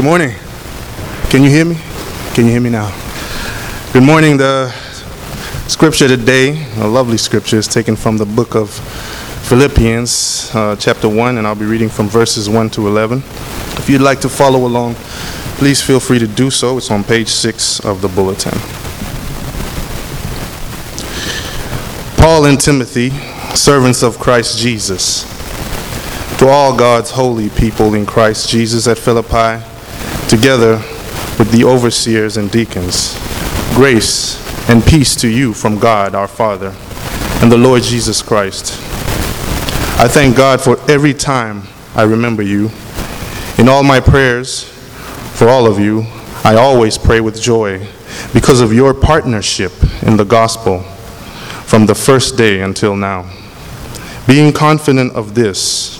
Good morning. Can you hear me? Can you hear me now? Good morning. The scripture today, a lovely scripture, is taken from the book of Philippians, uh, chapter 1, and I'll be reading from verses 1 to 11. If you'd like to follow along, please feel free to do so. It's on page 6 of the bulletin. Paul and Timothy, servants of Christ Jesus, to all God's holy people in Christ Jesus at Philippi, together with the overseers and deacons, grace and peace to you from God our Father and the Lord Jesus Christ. I thank God for every time I remember you. In all my prayers for all of you, I always pray with joy because of your partnership in the gospel from the first day until now. Being confident of this,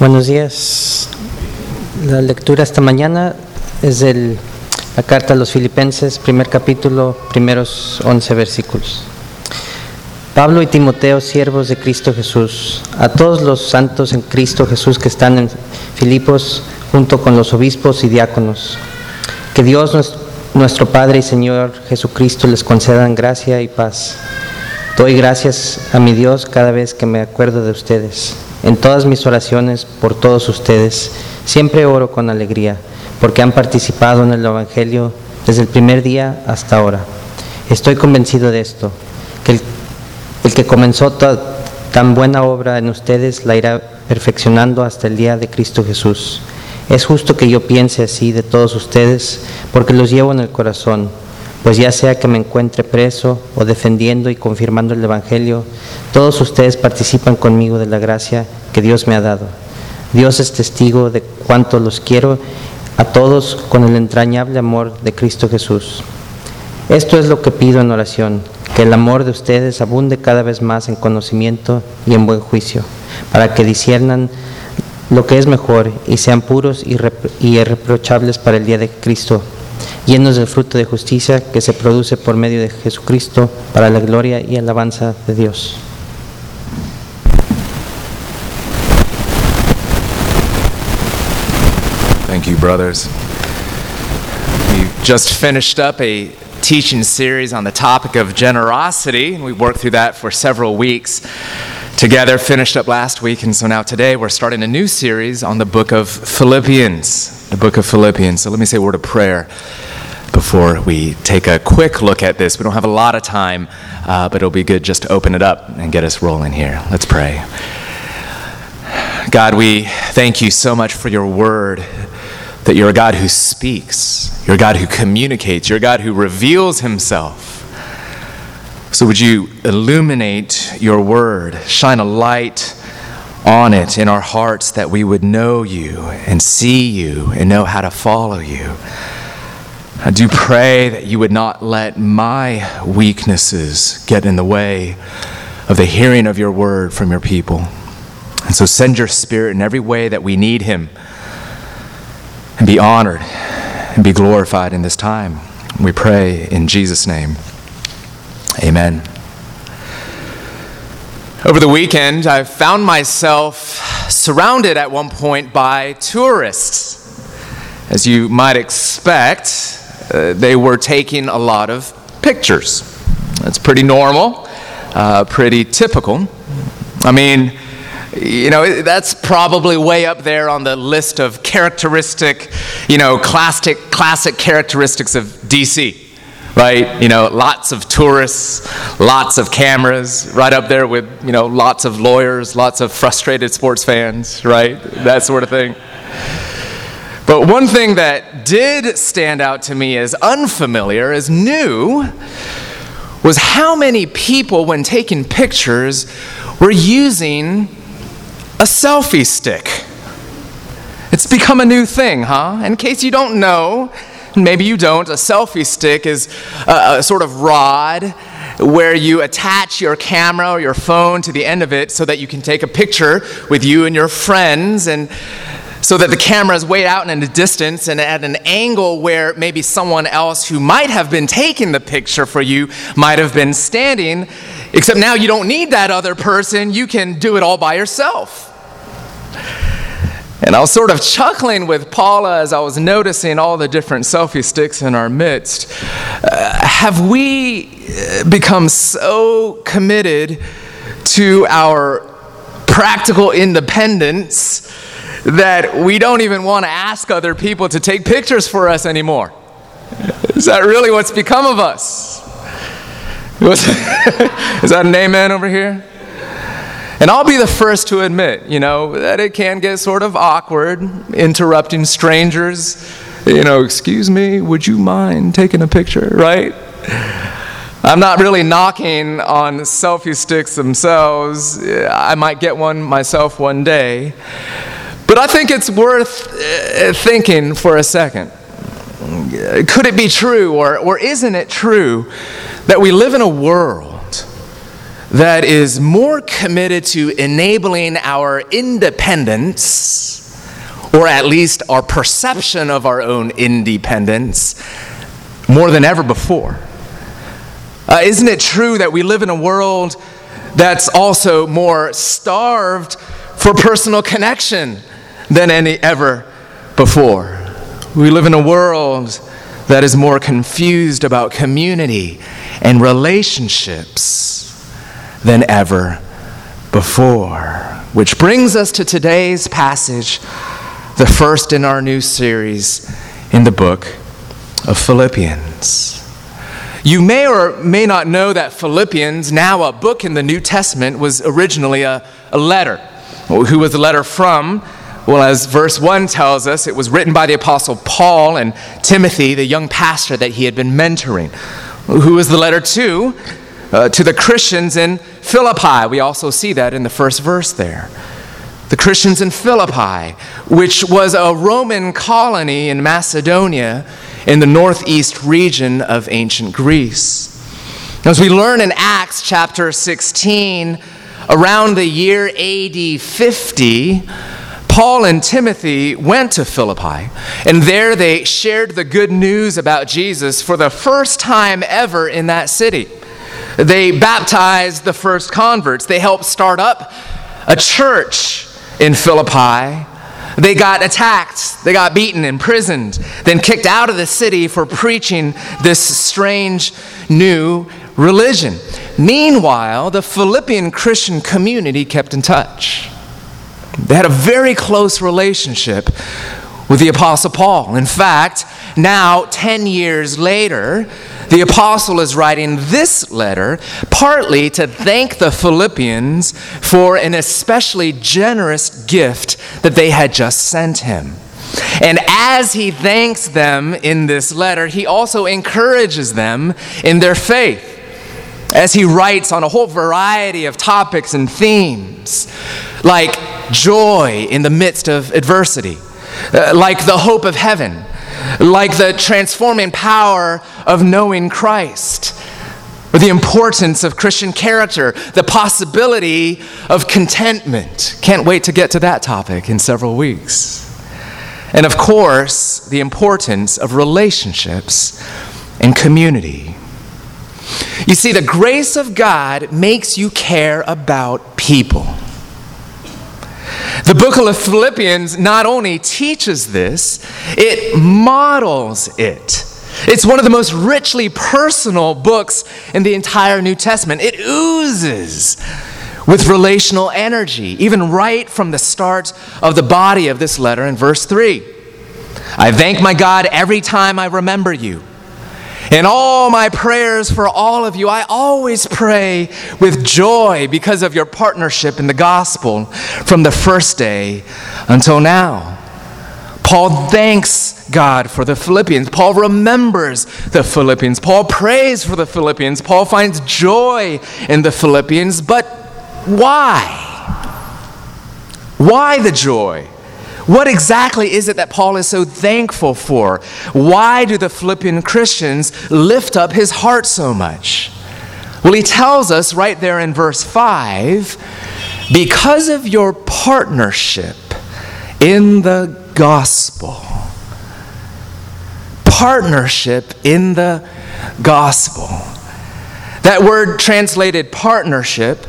Buenos días. La lectura esta mañana es de la carta a los filipenses, primer capítulo, primeros 11 versículos. Pablo y Timoteo, siervos de Cristo Jesús, a todos los santos en Cristo Jesús que están en Filipos, junto con los obispos y diáconos, que Dios nuestro Padre y Señor Jesucristo les concedan gracia y paz. Doy gracias a mi Dios cada vez que me acuerdo de ustedes en todas mis oraciones por todos ustedes, siempre oro con alegría, porque han participado en el Evangelio desde el primer día hasta ahora. Estoy convencido de esto, que el, que comenzó tan buena obra en ustedes la irá perfeccionando hasta el día de Cristo Jesús. Es justo que yo piense así de todos ustedes, porque los llevo en el corazón pues ya sea que me encuentre preso o defendiendo y confirmando el Evangelio, todos ustedes participan conmigo de la gracia que Dios me ha dado. Dios es testigo de cuánto los quiero a todos con el entrañable amor de Cristo Jesús. Esto es lo que pido en oración, que el amor de ustedes abunde cada vez más en conocimiento y en buen juicio, para que disiernan lo que es mejor y sean puros y irreprochables para el día de Cristo llenos del fruto de justicia que se produce por medio de Jesucristo para la gloria y alabanza de Dios. Thank you, brothers. We just finished up a teaching series on the topic of generosity, and we worked through that for several weeks together, finished up last week, and so now today we're starting a new series on the book of Philippians. The book of Philippians. So let me say a word of prayer before we take a quick look at this. We don't have a lot of time, uh, but it'll be good just to open it up and get us rolling here. Let's pray. God, we thank you so much for your word, that you're a God who speaks, you're a God who communicates, you're a God who reveals himself. So, would you illuminate your word, shine a light on it in our hearts that we would know you and see you and know how to follow you? I do pray that you would not let my weaknesses get in the way of the hearing of your word from your people. And so send your spirit in every way that we need him and be honored and be glorified in this time. We pray in Jesus' name. Amen. Over the weekend, I found myself surrounded at one point by tourists. As you might expect, uh, they were taking a lot of pictures. That's pretty normal, uh, pretty typical. I mean, You know, that's probably way up there on the list of characteristic, you know, classic, classic characteristics of DC, right? You know, lots of tourists, lots of cameras, right up there with, you know, lots of lawyers, lots of frustrated sports fans, right? That sort of thing. But one thing that did stand out to me as unfamiliar, as new, was how many people, when taking pictures, were using a selfie stick. It's become a new thing, huh? In case you don't know, maybe you don't, a selfie stick is a, a, sort of rod where you attach your camera or your phone to the end of it so that you can take a picture with you and your friends and so that the camera is way out in the distance and at an angle where maybe someone else who might have been taking the picture for you might have been standing, except now you don't need that other person, you can do it all by yourself. And I was sort of chuckling with Paula as I was noticing all the different selfie sticks in our midst. Uh, have we uh, become so committed to our practical independence that we don't even want to ask other people to take pictures for us anymore. Is that really what's become of us? Is that an amen over here? And I'll be the first to admit, you know, that it can get sort of awkward interrupting strangers. You know, excuse me, would you mind taking a picture, right? I'm not really knocking on selfie sticks themselves. I might get one myself one day. But I think it's worth uh, thinking for a second. Could it be true, or, or isn't it true, that we live in a world that is more committed to enabling our independence, or at least our perception of our own independence, more than ever before? Uh, isn't it true that we live in a world that's also more starved for personal connection? than any ever before. We live in a world that is more confused about community and relationships than ever before. Which brings us to today's passage, the first in our new series in the book of Philippians. You may or may not know that Philippians, now a book in the New Testament, was originally a, a letter. Who was the letter from? Well, as verse 1 tells us, it was written by the Apostle Paul and Timothy, the young pastor that he had been mentoring. Who was the letter to? Uh, to the Christians in Philippi. We also see that in the first verse there. The Christians in Philippi, which was a Roman colony in Macedonia in the northeast region of ancient Greece. As we learn in Acts chapter 16, around the year AD 50, Paul and Timothy went to Philippi, and there they shared the good news about Jesus for the first time ever in that city. They baptized the first converts, they helped start up a church in Philippi. They got attacked, they got beaten, imprisoned, then kicked out of the city for preaching this strange new religion. Meanwhile, the Philippian Christian community kept in touch. They had a very close relationship with the Apostle Paul. In fact, now, 10 years later, the apostle is writing this letter partly to thank the Philippians for an especially generous gift that they had just sent him. And as he thanks them in this letter, he also encourages them in their faith as he writes on a whole variety of topics and themes, like joy in the midst of adversity, Uh, like the hope of heaven, like the transforming power of knowing Christ, or the importance of Christian character, the possibility of contentment. Can't wait to get to that topic in several weeks. And of course, the importance of relationships and community. You see, the grace of God makes you care about people. The book of Philippians not only teaches this, it models it. It's one of the most richly personal books in the entire New Testament. It oozes with relational energy, even right from the start of the body of this letter in verse 3. I thank my God every time I remember you. In all my prayers for all of you, I always pray with joy because of your partnership in the gospel from the first day until now. Paul thanks God for the Philippians. Paul remembers the Philippians. Paul prays for the Philippians. Paul finds joy in the Philippians. But why? Why the joy? What exactly is it that Paul is so thankful for? Why do the Philippian Christians lift up his heart so much? Well, he tells us right there in verse 5 because of your partnership in the gospel. Partnership in the gospel. That word translated partnership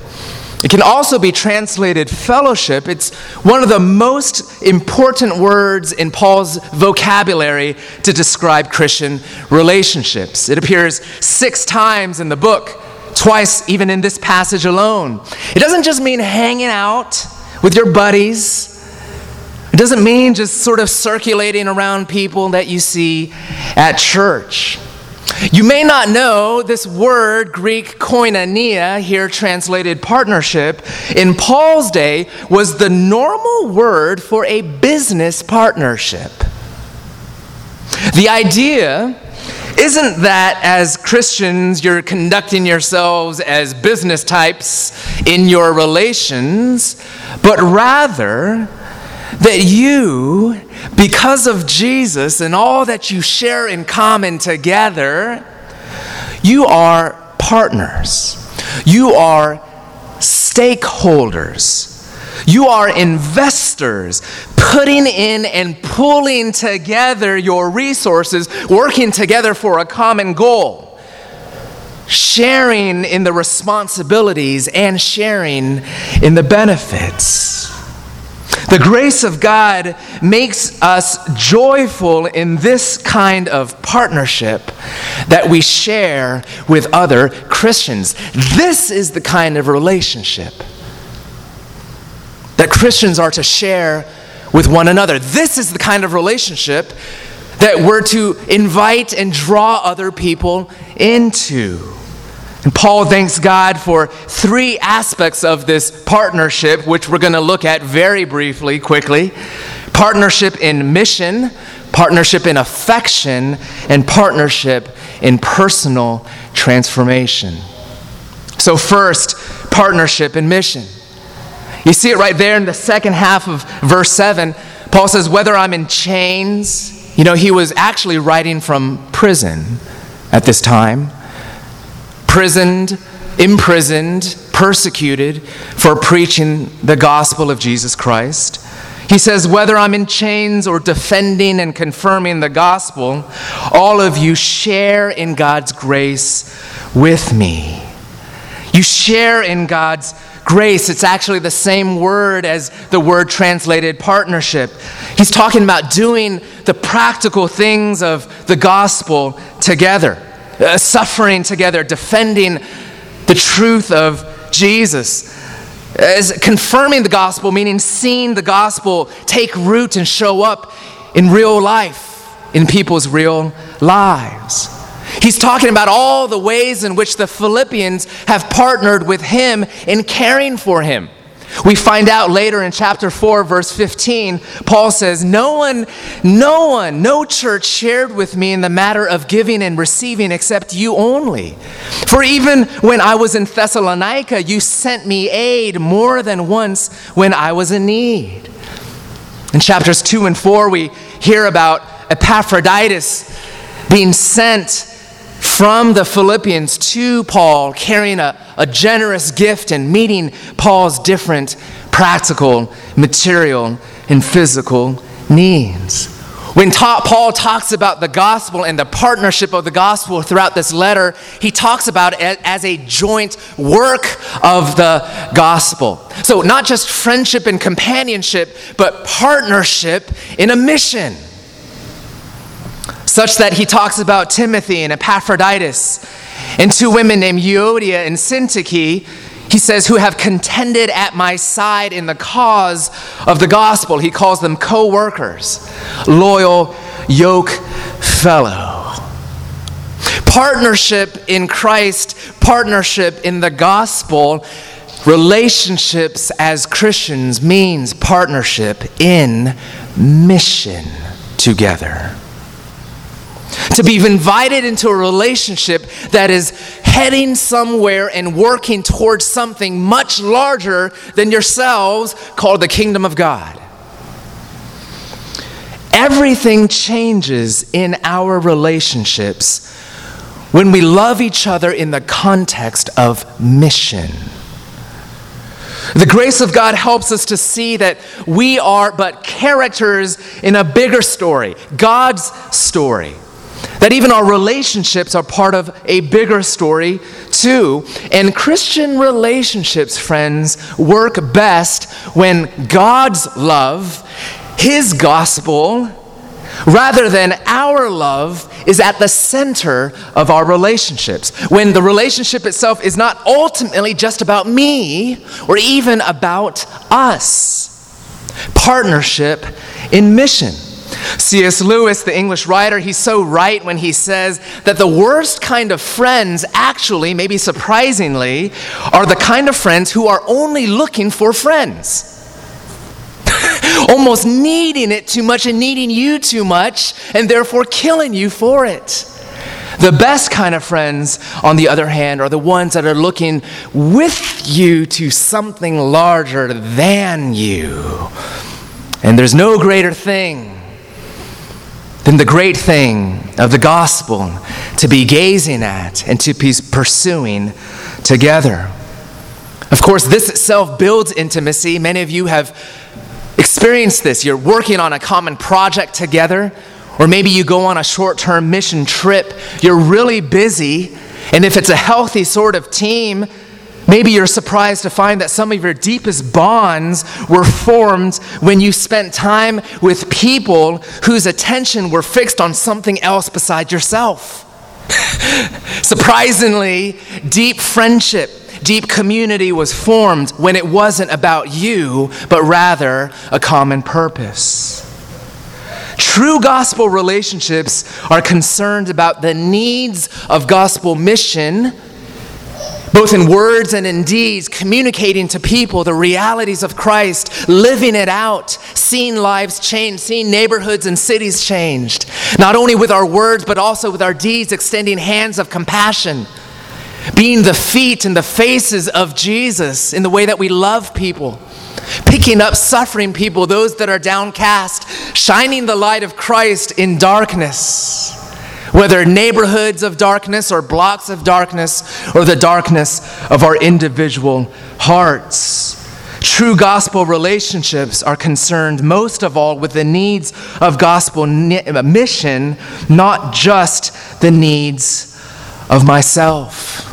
it can also be translated fellowship. It's one of the most important words in Paul's vocabulary to describe Christian relationships. It appears six times in the book, twice even in this passage alone. It doesn't just mean hanging out with your buddies. It doesn't mean just sort of circulating around people that you see at church. You may not know this word, Greek koinonia, here translated partnership, in Paul's day was the normal word for a business partnership. The idea isn't that as Christians you're conducting yourselves as business types in your relations, but rather that you, because of Jesus and all that you share in common together, you are partners. You are stakeholders. You are investors putting in and pulling together your resources, working together for a common goal, sharing in the responsibilities and sharing in the benefits. The grace of God makes us joyful in this kind of partnership that we share with other Christians. This is the kind of relationship that Christians are to share with one another. This is the kind of relationship that we're to invite and draw other people into. And Paul thanks God for three aspects of this partnership, which we're going to look at very briefly, quickly partnership in mission, partnership in affection, and partnership in personal transformation. So, first, partnership in mission. You see it right there in the second half of verse 7. Paul says, Whether I'm in chains, you know, he was actually writing from prison at this time imprisoned, imprisoned, persecuted for preaching the gospel of Jesus Christ. He says, whether I'm in chains or defending and confirming the gospel, all of you share in God's grace with me. You share in God's grace. It's actually the same word as the word translated partnership. He's talking about doing the practical things of the gospel together uh, suffering together, defending the truth of Jesus. As confirming the gospel, meaning seeing the gospel take root and show up in real life, in people's real lives. He's talking about all the ways in which the Philippians have partnered with him in caring for him. We find out later in chapter 4, verse 15, Paul says, No one, no one, no church shared with me in the matter of giving and receiving except you only. For even when I was in Thessalonica, you sent me aid more than once when I was in need. In chapters 2 and 4, we hear about Epaphroditus being sent from the Philippians to Paul, carrying a, a generous gift and meeting Paul's different practical, material, and physical needs. When ta- Paul talks about the gospel and the partnership of the gospel throughout this letter, he talks about it as a joint work of the gospel. So, not just friendship and companionship, but partnership in a mission such that he talks about Timothy and Epaphroditus and two women named Euodia and Syntyche. he says, who have contended at my side in the cause of the gospel. He calls them co workers, loyal yoke fellow. Partnership in Christ, partnership in the gospel, relationships as Christians means partnership in mission together. To be invited into a relationship that is heading somewhere and working towards something much larger than yourselves called the kingdom of God. Everything changes in our relationships when we love each other in the context of mission. The grace of God helps us to see that we are but characters in a bigger story, God's story. That even our relationships are part of a bigger story, too. And Christian relationships, friends, work best when God's love his gospel rather than our love is at the center of our relationships. When the relationship itself is not ultimately just about me or even about us. Partnership in mission. C.S. Lewis, the English writer, he's so right when he says that the worst kind of friends, actually, maybe surprisingly, are the kind of friends who are only looking for friends. almost needing it too much and needing you too much, and therefore killing you for it. The best kind of friends, on the other hand, are the ones that are looking with you to something larger than you. And there's no greater thing than the great thing of the gospel to be gazing at and to be pursuing together. Of course, this itself builds intimacy. Many of you have experienced this. You're working on a common project together, or maybe you go on a short term mission trip. You're really busy, and if it's a healthy sort of team, Maybe you're surprised to find that some of your deepest bonds were formed when you spent time with people whose attention were fixed on something else besides yourself. Surprisingly, deep friendship deep community was formed when it wasn't about you, but rather a common purpose. True gospel relationships are concerned about the needs of gospel mission, both in words and in deeds, communicating to people the realities of Christ, living it out, seeing lives change, seeing neighborhoods and cities changed, not only with our words, but also with our deeds, extending hands of compassion being the feet and the faces of Jesus in the way that we love people, picking up suffering people, those that are downcast, shining the light of Christ in darkness, whether neighborhoods of darkness or blocks of darkness or the darkness of our individual hearts. True gospel relationships are concerned most of all with the needs of gospel mission, not just the needs of myself.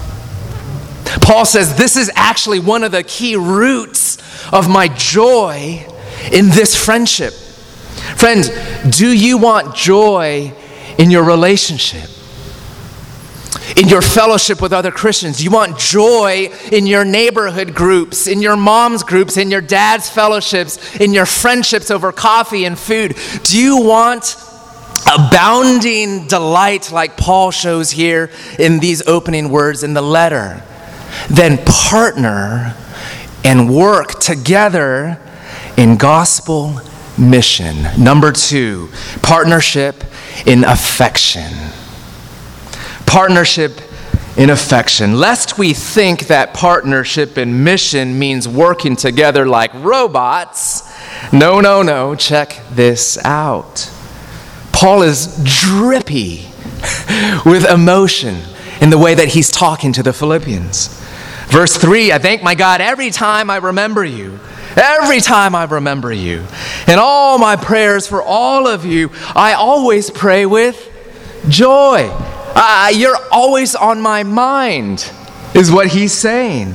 Paul says, This is actually one of the key roots of my joy in this friendship. Friends, do you want joy in your relationship? In your fellowship with other Christians? You want joy in your neighborhood groups, in your mom's groups, in your dad's fellowships, in your friendships over coffee and food? Do you want abounding delight like Paul shows here in these opening words in the letter? then partner and work together in gospel mission. Number two, partnership in affection. Partnership in affection. Lest we think that partnership in mission means working together like robots. No, no, no. Check this out. Paul is drippy with emotion in the way that he's talking to the Philippians. Verse 3 I thank my God every time I remember you. Every time I remember you. In all my prayers for all of you, I always pray with joy. Uh, you're always on my mind, is what he's saying.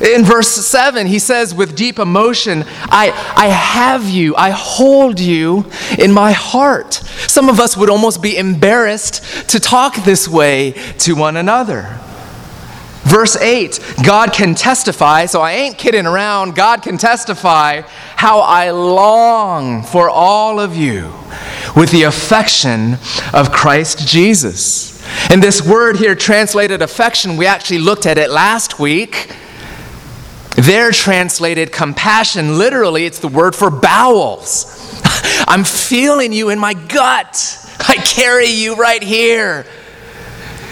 In verse 7, he says with deep emotion, I, I have you, I hold you in my heart. Some of us would almost be embarrassed to talk this way to one another. Verse 8 God can testify, so I ain't kidding around. God can testify how I long for all of you with the affection of Christ Jesus. And this word here, translated affection, we actually looked at it last week. They're translated compassion. Literally, it's the word for bowels. I'm feeling you in my gut. I carry you right here.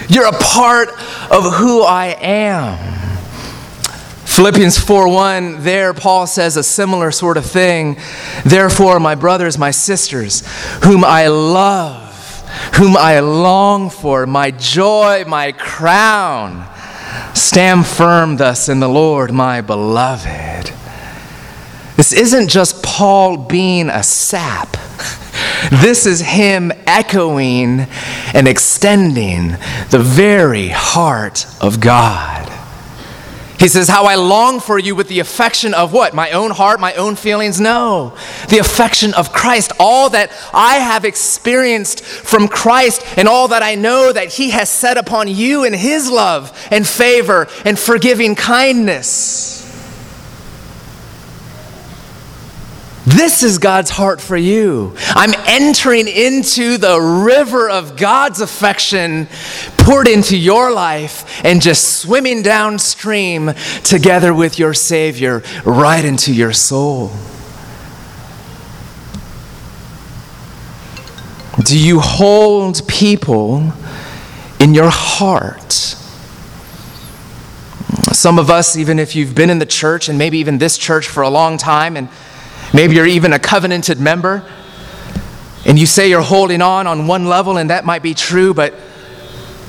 You're a part of who I am. Philippians 4:1 there Paul says a similar sort of thing. Therefore my brothers, my sisters, whom I love, whom I long for, my joy, my crown, stand firm thus in the Lord, my beloved. This isn't just Paul being a sap. This is him echoing and extending the very heart of God. He says, How I long for you with the affection of what? My own heart, my own feelings? No. The affection of Christ. All that I have experienced from Christ and all that I know that He has set upon you in His love and favor and forgiving kindness. This is God's heart for you. I'm entering into the river of God's affection poured into your life and just swimming downstream together with your Savior right into your soul. Do you hold people in your heart? Some of us, even if you've been in the church and maybe even this church for a long time and Maybe you're even a covenanted member and you say you're holding on on one level, and that might be true, but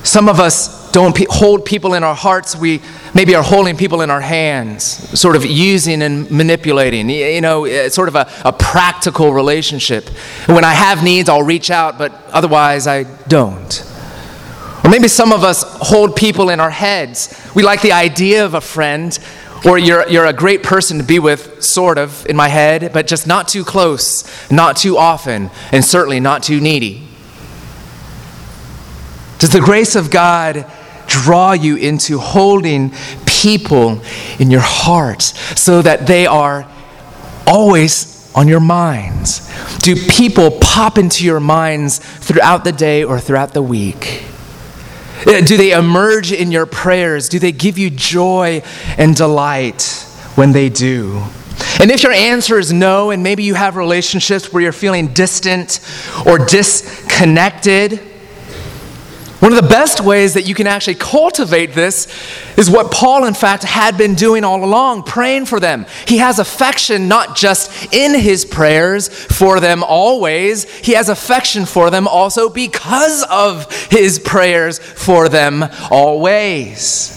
some of us don't pe- hold people in our hearts. We maybe are holding people in our hands, sort of using and manipulating. You know, it's sort of a, a practical relationship. When I have needs, I'll reach out, but otherwise I don't. Or maybe some of us hold people in our heads. We like the idea of a friend, or you're, you're a great person to be with, sort of, in my head, but just not too close, not too often, and certainly not too needy. Does the grace of God draw you into holding people in your heart so that they are always on your minds? Do people pop into your minds throughout the day or throughout the week? Uh, do they emerge in your prayers? Do they give you joy and delight when they do? And if your answer is no, and maybe you have relationships where you're feeling distant or disconnected, one of the best ways that you can actually cultivate this is what Paul, in fact, had been doing all along praying for them. He has affection not just in his prayers for them always, he has affection for them also because of his prayers for them always.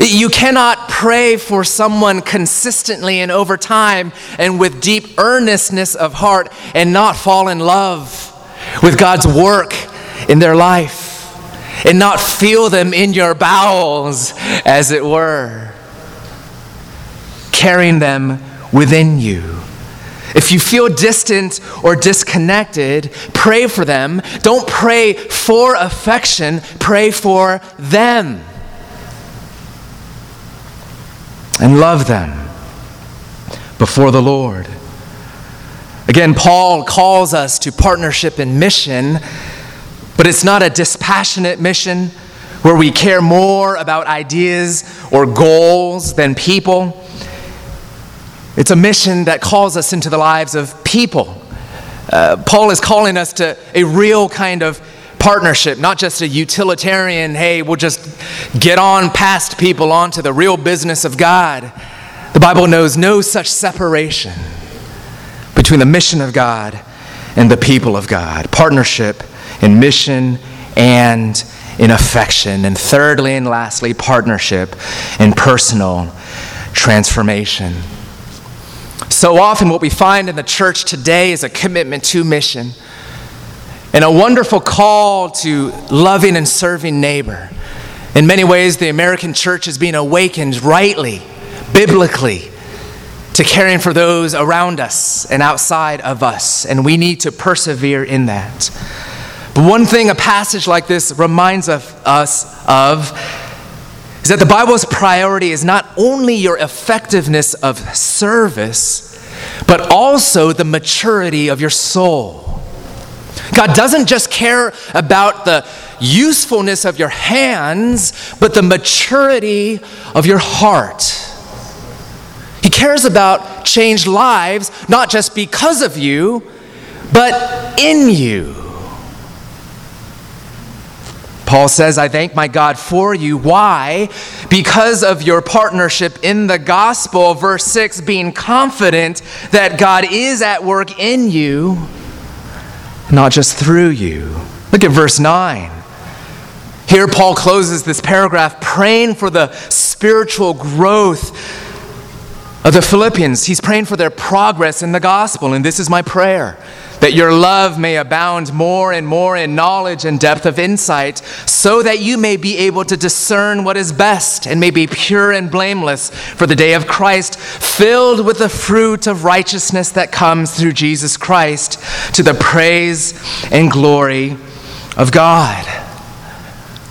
You cannot pray for someone consistently and over time and with deep earnestness of heart and not fall in love with God's work in their life and not feel them in your bowels, as it were, carrying them within you. If you feel distant or disconnected, pray for them. Don't pray for affection, pray for them. And love them before the Lord. Again, Paul calls us to partnership and mission but it's not a dispassionate mission where we care more about ideas or goals than people. It's a mission that calls us into the lives of people. Uh, Paul is calling us to a real kind of partnership, not just a utilitarian, hey, we'll just get on past people onto the real business of God. The Bible knows no such separation between the mission of God and the people of God. Partnership in mission and in affection. And thirdly and lastly, partnership in personal transformation. So often, what we find in the church today is a commitment to mission and a wonderful call to loving and serving neighbor. In many ways, the American church is being awakened rightly, biblically, to caring for those around us and outside of us, and we need to persevere in that. But one thing a passage like this reminds of, us of is that the Bible's priority is not only your effectiveness of service, but also the maturity of your soul. God doesn't just care about the usefulness of your hands, but the maturity of your heart. He cares about changed lives, not just because of you, but in you. Paul says, I thank my God for you. Why? Because of your partnership in the gospel. Verse 6 being confident that God is at work in you, not just through you. Look at verse 9. Here, Paul closes this paragraph praying for the spiritual growth of the Philippians. He's praying for their progress in the gospel, and this is my prayer that your love may abound more and more in knowledge and depth of insight, so that you may be able to discern what is best and may be pure and blameless for the day of Christ, filled with the fruit of righteousness that comes through Jesus Christ to the praise and glory of God.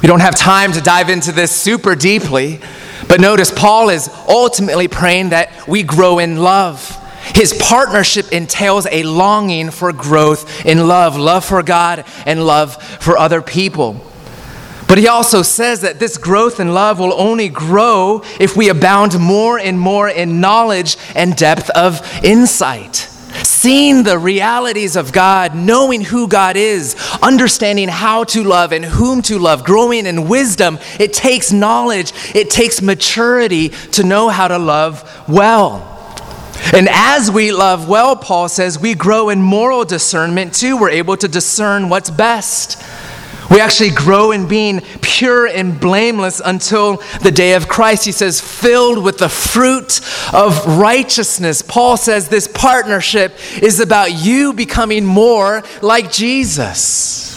We don't have time to dive into this super deeply, but notice Paul is ultimately praying that we grow in love. His partnership entails a longing for growth in love, love for God and love for other people. But he also says that this growth in love will only grow if we abound more and more in knowledge and depth of insight. Seeing the realities of God, knowing who God is, understanding how to love and whom to love, growing in wisdom, it takes knowledge, it takes maturity to know how to love well. And as we love well, Paul says, we grow in moral discernment too. We're able to discern what's best. We actually grow in being pure and blameless until the day of Christ. He says, filled with the fruit of righteousness. Paul says this partnership is about you becoming more like Jesus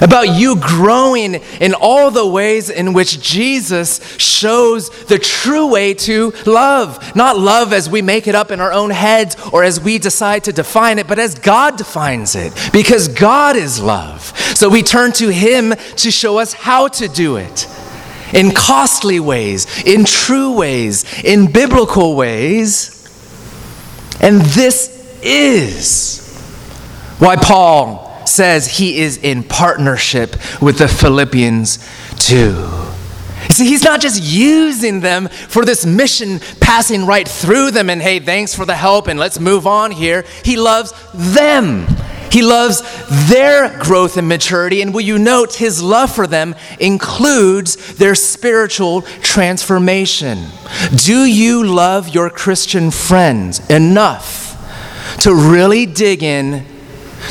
about you growing in all the ways in which Jesus shows the true way to love. Not love as we make it up in our own heads or as we decide to define it, but as God defines it, because God is love. So we turn to Him to show us how to do it in costly ways, in true ways, in biblical ways. And this is why Paul says he is in partnership with the Philippians too. See, he's not just using them for this mission passing right through them and hey, thanks for the help and let's move on here. He loves them. He loves their growth and maturity. And will you note his love for them includes their spiritual transformation? Do you love your Christian friends enough to really dig in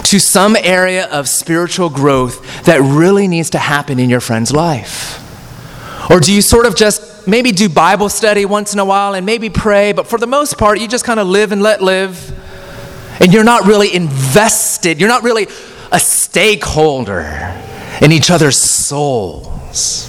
to some area of spiritual growth that really needs to happen in your friend's life? Or do you sort of just maybe do Bible study once in a while and maybe pray, but for the most part, you just kind of live and let live? And you're not really invested, you're not really a stakeholder in each other's souls.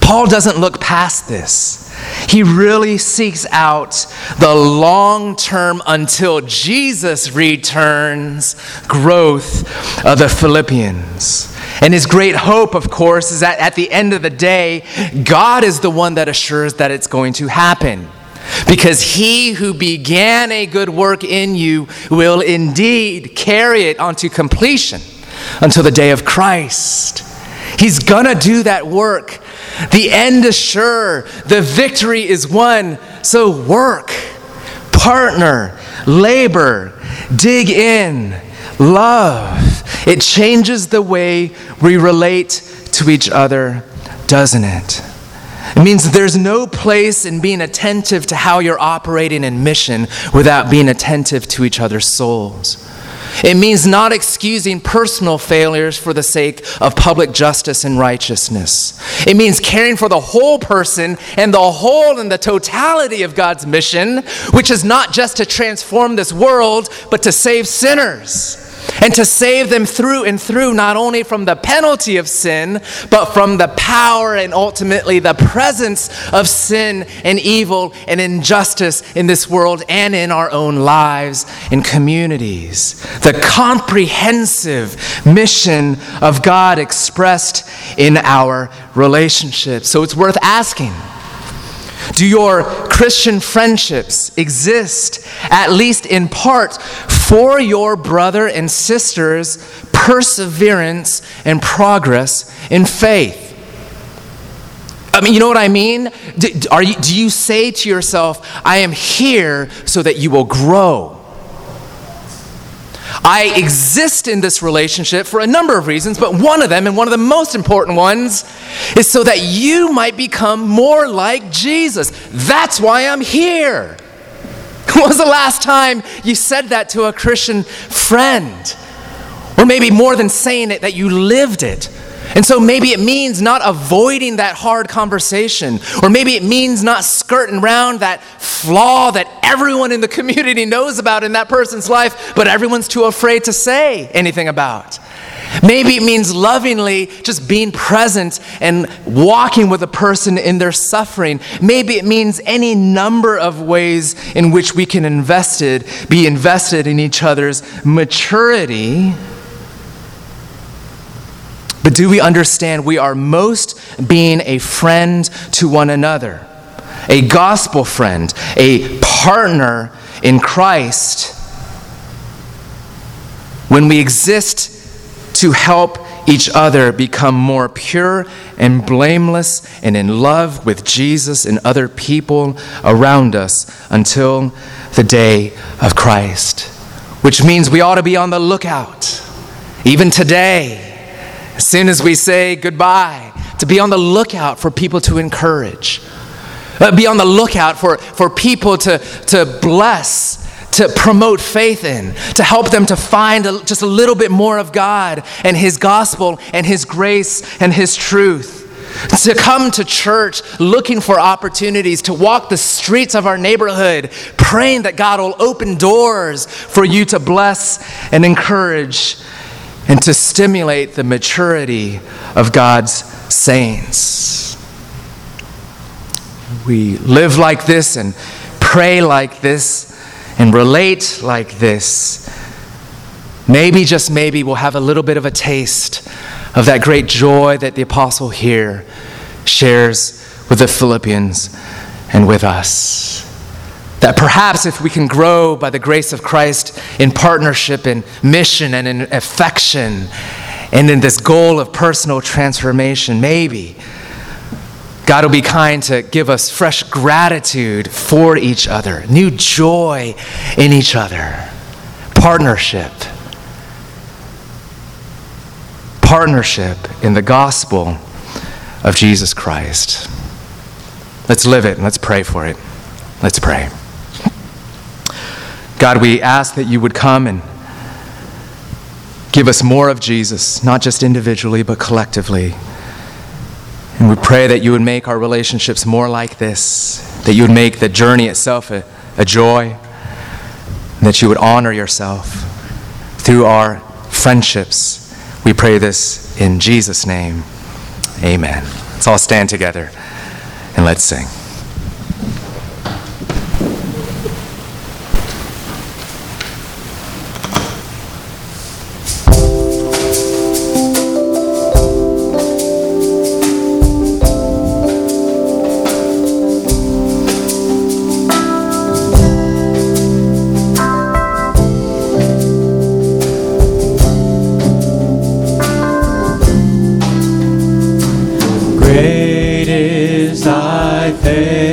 Paul doesn't look past this. He really seeks out the long term until Jesus returns growth of the Philippians. And his great hope, of course, is that at the end of the day, God is the one that assures that it's going to happen. Because he who began a good work in you will indeed carry it onto completion until the day of Christ. He's gonna do that work. The end is sure, the victory is won. So work, partner, labor, dig in, love. It changes the way we relate to each other, doesn't it? It means there's no place in being attentive to how you're operating in mission without being attentive to each other's souls. It means not excusing personal failures for the sake of public justice and righteousness. It means caring for the whole person and the whole and the totality of God's mission, which is not just to transform this world, but to save sinners. And to save them through and through, not only from the penalty of sin, but from the power and ultimately the presence of sin and evil and injustice in this world and in our own lives and communities. The comprehensive mission of God expressed in our relationships. So it's worth asking. Do your Christian friendships exist, at least in part, for your brother and sister's perseverance and progress in faith? I mean, you know what I mean? Do, are you, do you say to yourself, I am here so that you will grow? I exist in this relationship for a number of reasons, but one of them, and one of the most important ones, is so that you might become more like Jesus. That's why I'm here. When was the last time you said that to a Christian friend? Or maybe more than saying it, that you lived it. And so maybe it means not avoiding that hard conversation, or maybe it means not skirting around that flaw that everyone in the community knows about in that person's life, but everyone's too afraid to say anything about. Maybe it means lovingly just being present and walking with a person in their suffering. Maybe it means any number of ways in which we can invested, be invested in each other's maturity but do we understand we are most being a friend to one another, a gospel friend, a partner in Christ, when we exist to help each other become more pure and blameless and in love with Jesus and other people around us until the day of Christ. Which means we ought to be on the lookout, even today as soon as we say goodbye, to be on the lookout for people to encourage. Uh, be on the lookout for, for people to, to bless, to promote faith in, to help them to find a, just a little bit more of God and His gospel and His grace and His truth. To come to church looking for opportunities to walk the streets of our neighborhood, praying that God will open doors for you to bless and encourage and to stimulate the maturity of God's saints. We live like this and pray like this and relate like this. Maybe, just maybe, we'll have a little bit of a taste of that great joy that the apostle here shares with the Philippians and with us. That perhaps if we can grow by the grace of Christ in partnership, in mission, and in affection, and in this goal of personal transformation, maybe God will be kind to give us fresh gratitude for each other, new joy in each other, partnership. Partnership in the gospel of Jesus Christ. Let's live it and let's pray for it. Let's pray. God, we ask that you would come and give us more of Jesus, not just individually, but collectively. And we pray that you would make our relationships more like this, that you would make the journey itself a, a joy, that you would honor yourself through our friendships. We pray this in Jesus' name. Amen. Let's all stand together and let's sing. Thy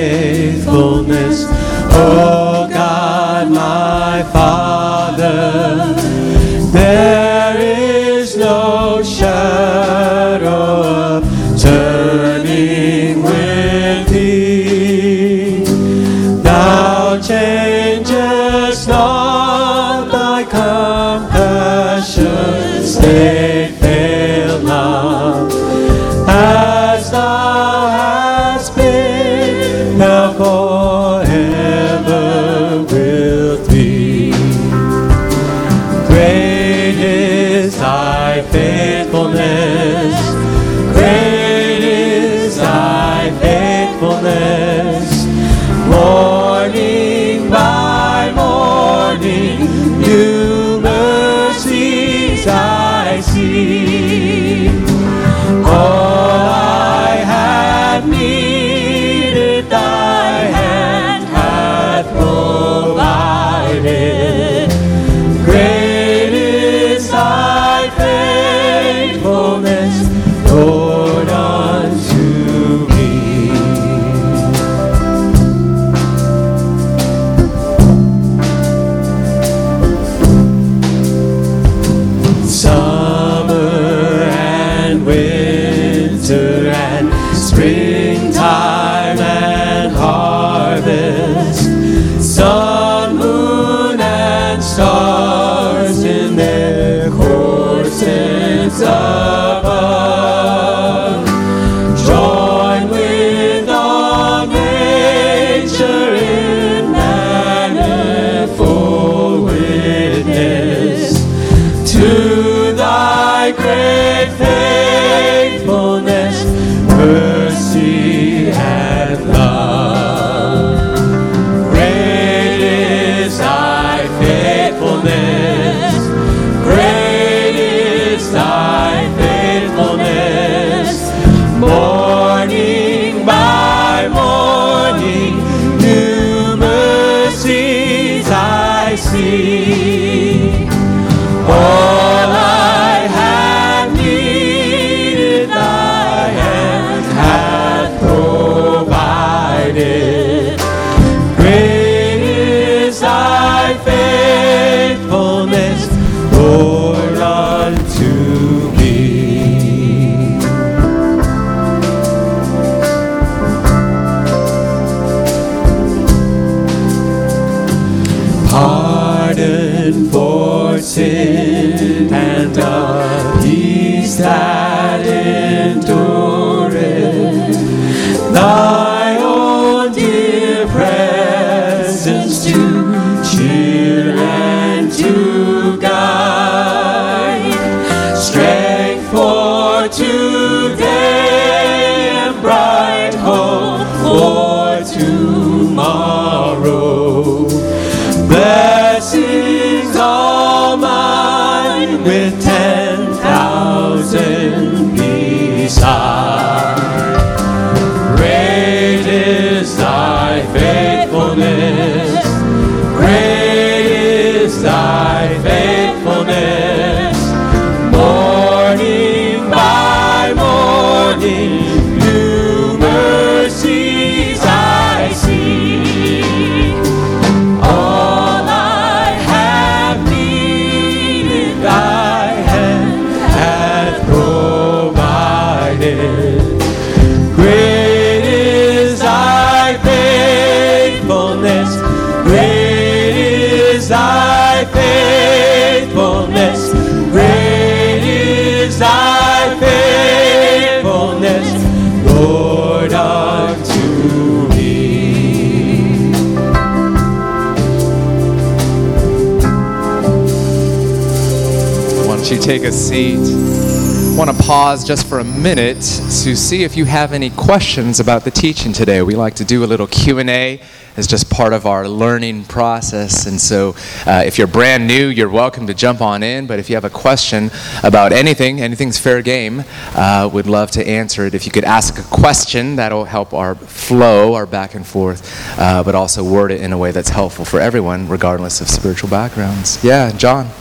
take a seat? I want to pause just for a minute to see if you have any questions about the teaching today. We like to do a little Q&A as just part of our learning process. And so uh, if you're brand new, you're welcome to jump on in. But if you have a question about anything, anything's fair game, uh, we'd love to answer it. If you could ask a question, that'll help our flow, our back and forth, uh, but also word it in a way that's helpful for everyone, regardless of spiritual backgrounds. Yeah, John.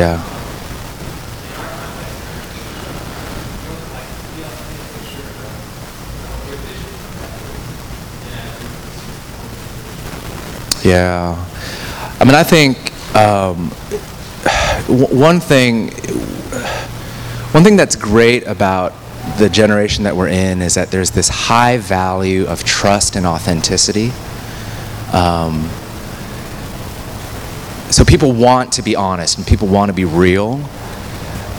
Yeah. Yeah. I mean, I think um, one thing, one thing that's great about the generation that we're in is that there's this high value of trust and authenticity. Um, so people want to be honest and people want to be real,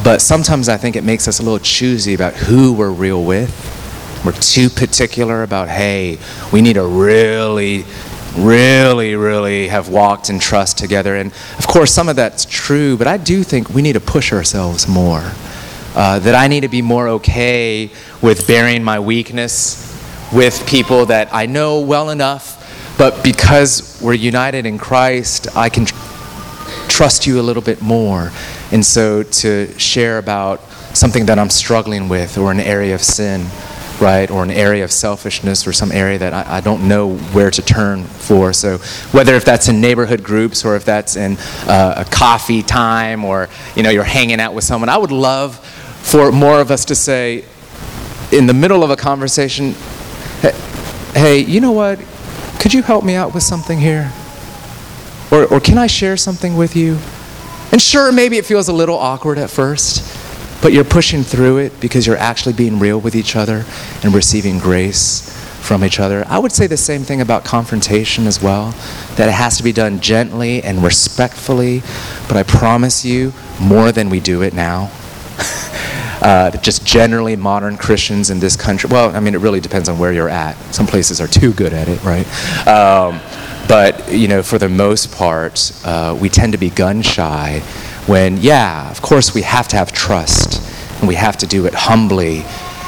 but sometimes I think it makes us a little choosy about who we're real with. We're too particular about, hey, we need to really really, really have walked in trust together. And of course, some of that's true, but I do think we need to push ourselves more. Uh, that I need to be more okay with bearing my weakness with people that I know well enough, but because we're united in Christ, I can trust you a little bit more. And so to share about something that I'm struggling with or an area of sin right, or an area of selfishness or some area that I, I, don't know where to turn for. So, whether if that's in neighborhood groups or if that's in uh, a coffee time or you know you're hanging out with someone, I would love for more of us to say, in the middle of a conversation, hey, you know what? Could you help me out with something here? Or, or can I share something with you? And sure, maybe it feels a little awkward at first. But you're pushing through it because you're actually being real with each other and receiving grace from each other. I would say the same thing about confrontation as well, that it has to be done gently and respectfully, but I promise you, more than we do it now. uh, just generally, modern Christians in this country, well, I mean, it really depends on where you're at. Some places are too good at it, right? Um, but, you know, for the most part, uh, we tend to be gun shy when, yeah, of course, we have to have trust, and we have to do it humbly,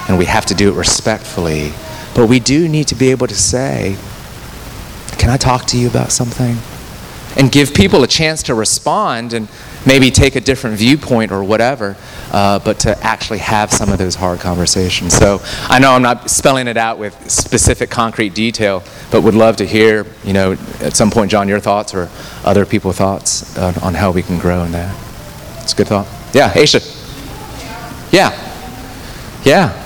and we have to do it respectfully. But we do need to be able to say, Can I talk to you about something? And give people a chance to respond and maybe take a different viewpoint or whatever, uh, but to actually have some of those hard conversations. So I know I'm not spelling it out with specific concrete detail, but would love to hear, you know, at some point, John, your thoughts or other people's thoughts on, on how we can grow in that. It's a good thought. Yeah, Aisha. Yeah. Yeah.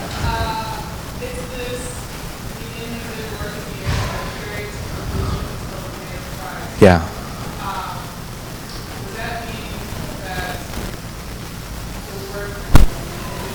Yeah.